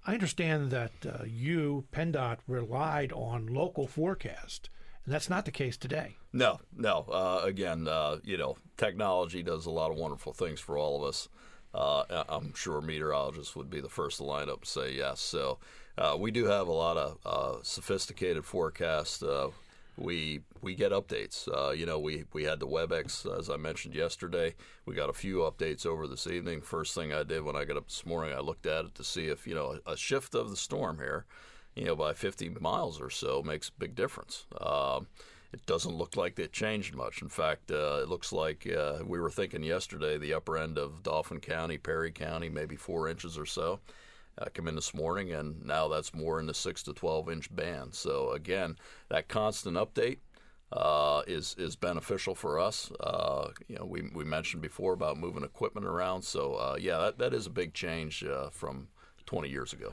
I understand that uh, you, PennDOT, relied on local forecast. And that's not the case today. No, no. Uh, again, uh, you know, technology does a lot of wonderful things for all of us. Uh, I'm sure meteorologists would be the first to line up and say yes. So uh, we do have a lot of uh, sophisticated forecasts. Uh, we we get updates. Uh, you know, we we had the WebEx as I mentioned yesterday. We got a few updates over this evening. First thing I did when I got up this morning, I looked at it to see if you know a, shift of the storm here, you know, by 50 miles or so makes a big difference. Um, it doesn't look like it changed much. In fact, uh, it looks like uh, we were thinking yesterday the upper end of Dauphin County, Perry County, maybe four inches or so. Uh, come in this morning, and now that's more in the six to twelve inch band. So again, that constant update uh, is is beneficial for us. Uh, you know, we we mentioned before about moving equipment around. So uh, yeah, that, that is a big change uh, from 20 years ago.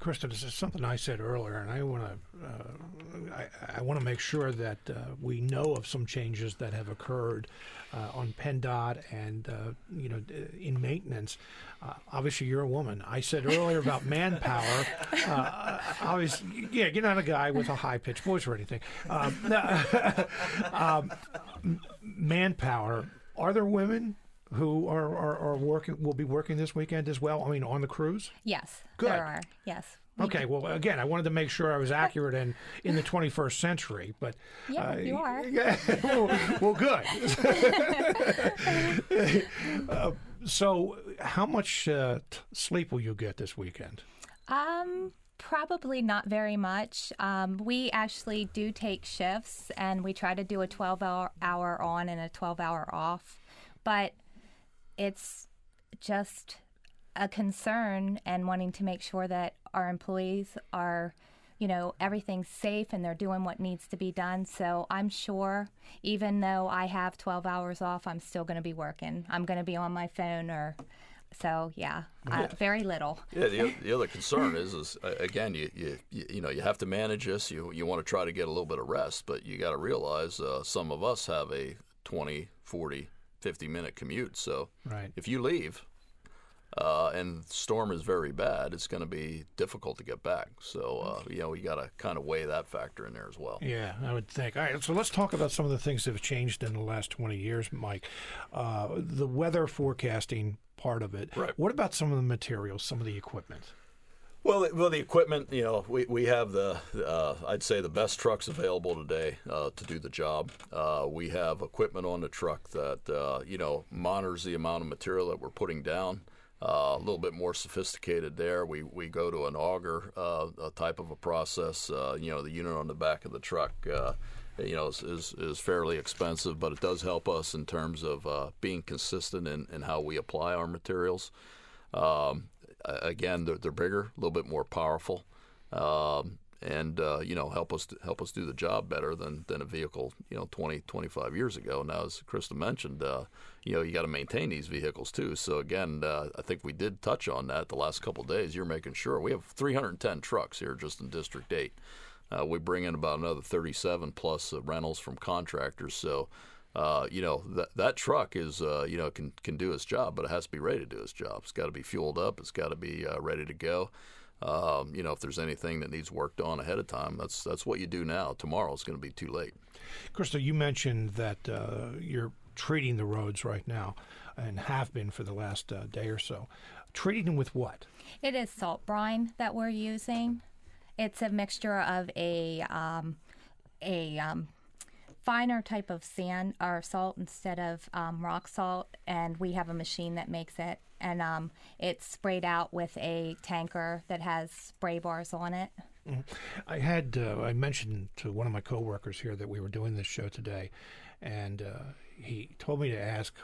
Krista, this is something I said earlier, and I want to uh, I, I want to make sure that uh, we know of some changes that have occurred uh, on PennDOT and uh, you know in maintenance. Uh, obviously, you're a woman. I said earlier about manpower. Uh, obviously, yeah, you're not a guy with a high pitched voice or anything. Um, um, manpower. Are there women who are, are, are, working will be working this weekend as well? I mean, on the crews? Yes, Good. there are. Yes. Okay. Well, again, I wanted to make sure I was accurate in in the 21st century, but yeah, uh, you are. Yeah. well, well, good. uh, so, how much uh, t- sleep will you get this weekend? Um. Probably not very much. Um, we actually do take shifts and we try to do a 12 hour, hour on and a 12 hour off. But it's just a concern and wanting to make sure that our employees are you know, everything's safe and they're doing what needs to be done. So I'm sure, even though I have 12 hours off, I'm still going to be working. I'm going to be on my phone or. So yeah, uh, very little. Yeah, the, the other concern is, is uh, again, you, you you know you have to manage this. You you want to try to get a little bit of rest, but you got to realize uh, some of us have a 20, 40, 50 minute commute. So Right. if you leave uh, and the storm is very bad, it's going to be difficult to get back. So uh, you know you got to kind of weigh that factor in there as well. Yeah, I would think. All right, so let's talk about some of the things that have changed in the last 20 years, Mike. Uh, the weather forecasting part of it. Right. What about some of the materials, some of the equipment? Well, well, the equipment, you know, we, we have the, uh, I'd say the best trucks available today uh, to do the job. Uh, we have equipment on the truck that, uh, you know, monitors the amount of material that we're putting down. Uh, a little bit more sophisticated there. We we go to an auger uh, type of a process. You know, the unit on the back of the truck. You know, is, is, is fairly expensive, but it does help us in terms of being consistent in, in how we apply our materials. Um, again, they're, they're bigger, a little bit more powerful, um, and uh, you know help us help us do the job better than, than a vehicle you know 20, 25 years ago. Now, as Krista mentioned, uh, you know you got to maintain these vehicles too. So again, uh, I think we did touch on that the last couple days. You're making sure we have 310 trucks here just in District Eight. Uh, we bring in about another 37 plus uh, rentals from contractors. So, uh, you know, that that truck is, uh, you know, can can do its job, but it has to be ready to do its job. It's got to be fueled up. It's got to be uh, ready to go. Um, you know, if there's anything that needs worked on ahead of time, that's that's what you do now. Tomorrow it's going to be too late. Crystal, you mentioned that uh, you're treating the roads right now and have been for the last uh, day or so. Treating them with what? It is salt brine that we're using. It's a mixture of a um, a um, finer type of sand or salt instead of um, rock salt, and we have a machine that makes it. And um, it's sprayed out with a tanker that has spray bars on it. I had uh, I mentioned to one of my coworkers here that we were doing this show today, and uh, he told me to ask,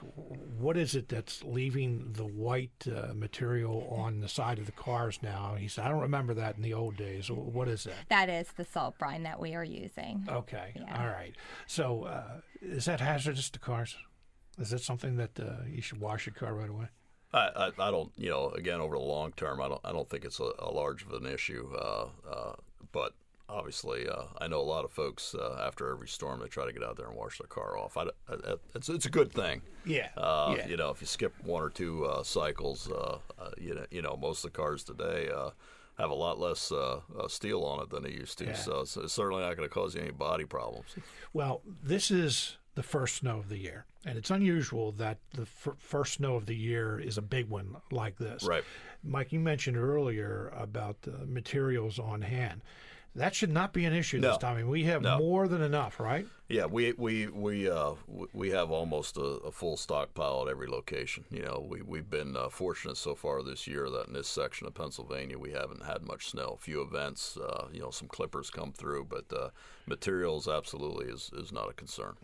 what is it that's leaving the white uh, material on the side of the cars now? He said, I don't remember that in the old days. What is that? That is the salt brine that we are using. Okay, Yeah. all right. So uh, is that hazardous to cars? Is that something that uh, you should wash your car right away? I, I, I don't, you know, again over the long term, I don't, I don't think it's a, a large of an issue. Uh, uh, but obviously, uh, I know a lot of folks uh, after every storm they try to get out there and wash their car off. I, I, it's, it's a good thing. Yeah, Uh, yeah. You know, if you skip one or two uh, cycles, uh, uh, you know, you know, most of the cars today uh, have a lot less uh, uh, steel on it than they used to. Yeah. So, it's, it's certainly not going to cause you any body problems. Well, this is the first snow of the year, and it's unusual that the f- first snow of the year is a big one like this. Right. Mike, you mentioned earlier about uh, materials on hand. That should not be an issue No. this time. I mean, we have No. more than enough, right? Yeah, we we we uh, we have almost a, a full stockpile at every location. You know, we we've been uh, fortunate so far this year that in this section of Pennsylvania we haven't had much snow. A few events, uh, you know, some clippers come through, but uh, materials absolutely is is not a concern.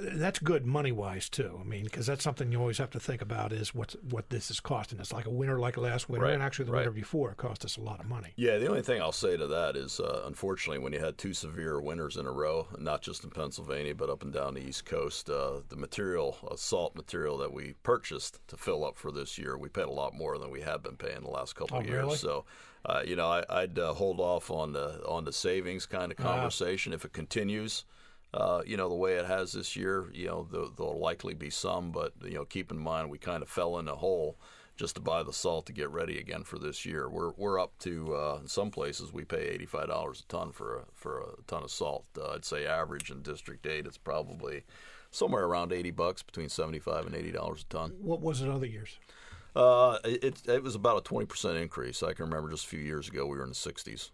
That's good money wise too. I mean, because that's something you always have to think about is what's what this is costing us. Like a winter like last winter, Right, and actually the right. winter before, it cost us a lot of money. Yeah, the only thing I'll say to that is, uh, unfortunately, when you had two severe winters in a row, not just in Pennsylvania but up and down the East Coast, uh, the material, uh, salt material that we purchased to fill up for this year, we paid a lot more than we have been paying the last couple Oh, of years. really? So, uh, you know, I, I'd uh, hold off on the on the savings kind of conversation if it continues. Uh, you know the way it has this year. You know there, there'll likely be some, but you know keep in mind we kind of fell in a hole just to buy the salt to get ready again for this year. We're we're up to uh, in some places we pay eighty five dollars a ton for a, for a ton of salt. Uh, I'd say average in District Eight it's probably somewhere around eighty bucks, between seventy five and eighty dollars a ton. What was it other years? Uh, it, it it was about a twenty percent increase. I can remember just a few years ago we were in the sixties.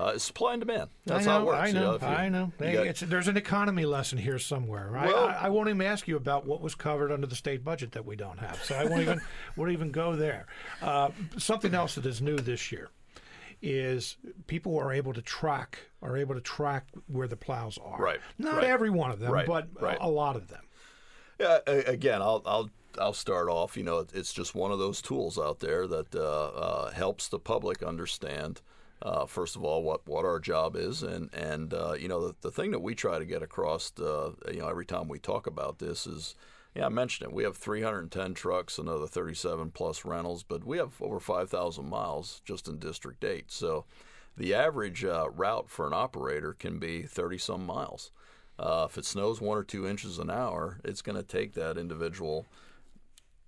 Uh, it's supply and demand. That's I know, how it works. I you know. you- I know. you Hey, got- it's, there's an economy lesson here somewhere. I, Well- I, I won't even ask you about what was covered under the state budget that we don't have. So I won't even won't even go there. Uh, something else that is new this year is people are able to track are able to track where the plows are. Right, Not right. every one of them, Right, but right. a lot of them. Yeah, again, I'll I'll I'll start off. You know, it's just one of those tools out there that uh, uh, helps the public understand. Uh, first of all, what, what our job is, and and uh, you know the, the thing that we try to get across, uh, you know, every time we talk about this is, yeah, I mentioned it. We have 310 trucks, another 37 plus rentals, but we have over 5,000 miles just in District 8. So the average uh, route for an operator can be 30 some miles. Uh, if it snows one or two inches an hour, it's going to take that individual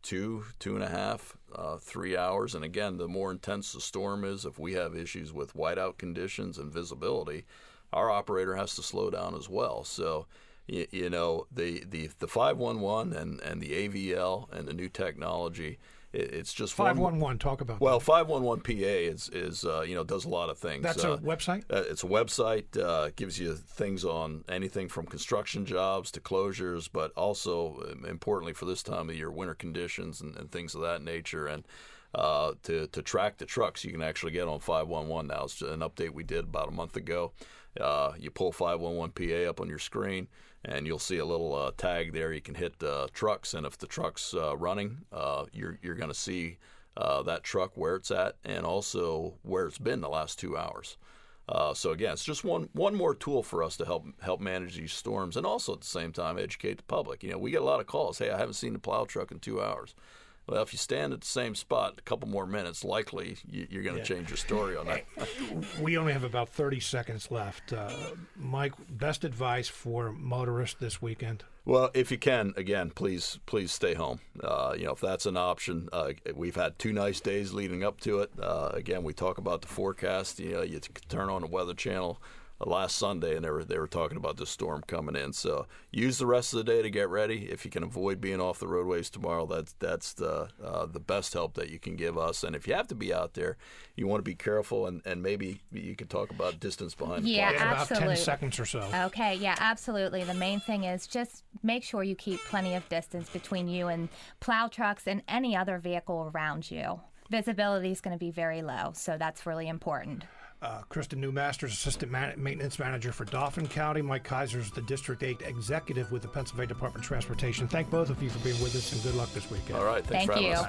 two, two and a half, uh, three hours. And again, the more intense the storm is, if we have issues with whiteout conditions and visibility, our operator has to slow down as well. So, you, you know, the, the, the 511 and, and the AVL and the new technology – it's just five one one. Talk about well, five one one PA is is uh, you know does a lot of things. That's uh, a website. Uh, it's a website. Uh, gives you things on anything from construction jobs to closures, but also um, importantly for this time of year, winter conditions and, and things of that nature. And uh, to to track the trucks, you can actually get on five one one now. It's an update we did about a month ago. Uh, you pull 511 PA up on your screen, and you'll see a little uh, tag there. You can hit uh, trucks, and if the truck's uh, running, uh, you're you're going to see uh, that truck where it's at, and also where it's been the last two hours. so again, it's just one one more tool for us to help help manage these storms, and also at the same time educate the public. You know, we get a lot of calls. Hey, I haven't seen the plow truck in two hours. Well, if you stand at the same spot a couple more minutes, likely you, are going to yeah. change your story on that. we only have about 30 seconds left. Uh, Mike, best advice for motorists this weekend? Well, if you can, again, please, please stay home. Uh, you know, if that's an option, uh, we've had two nice days leading up to it. Uh, again, we talk about the forecast. You know, you turn on the Weather Channel last Sunday, and they were they were talking about this storm coming in. So use the rest of the day to get ready. If you can avoid being off the roadways tomorrow, that's that's the uh, the best help that you can give us. And if you have to be out there, you want to be careful, and, and maybe you could talk about distance behind. Yeah, the absolutely. About ten seconds or so. Okay, yeah, absolutely. The main thing is just make sure you keep plenty of distance between you and plow trucks and any other vehicle around you. Visibility is going to be very low, so that's really important. Uh, Kristen Newmasters, Assistant Man- Maintenance Manager for Dauphin County. Mike Kaiser is the District 8 Executive with the Pennsylvania Department of Transportation. Thank both of you for being with us and good luck this weekend. All right. Thanks Thank you. Us.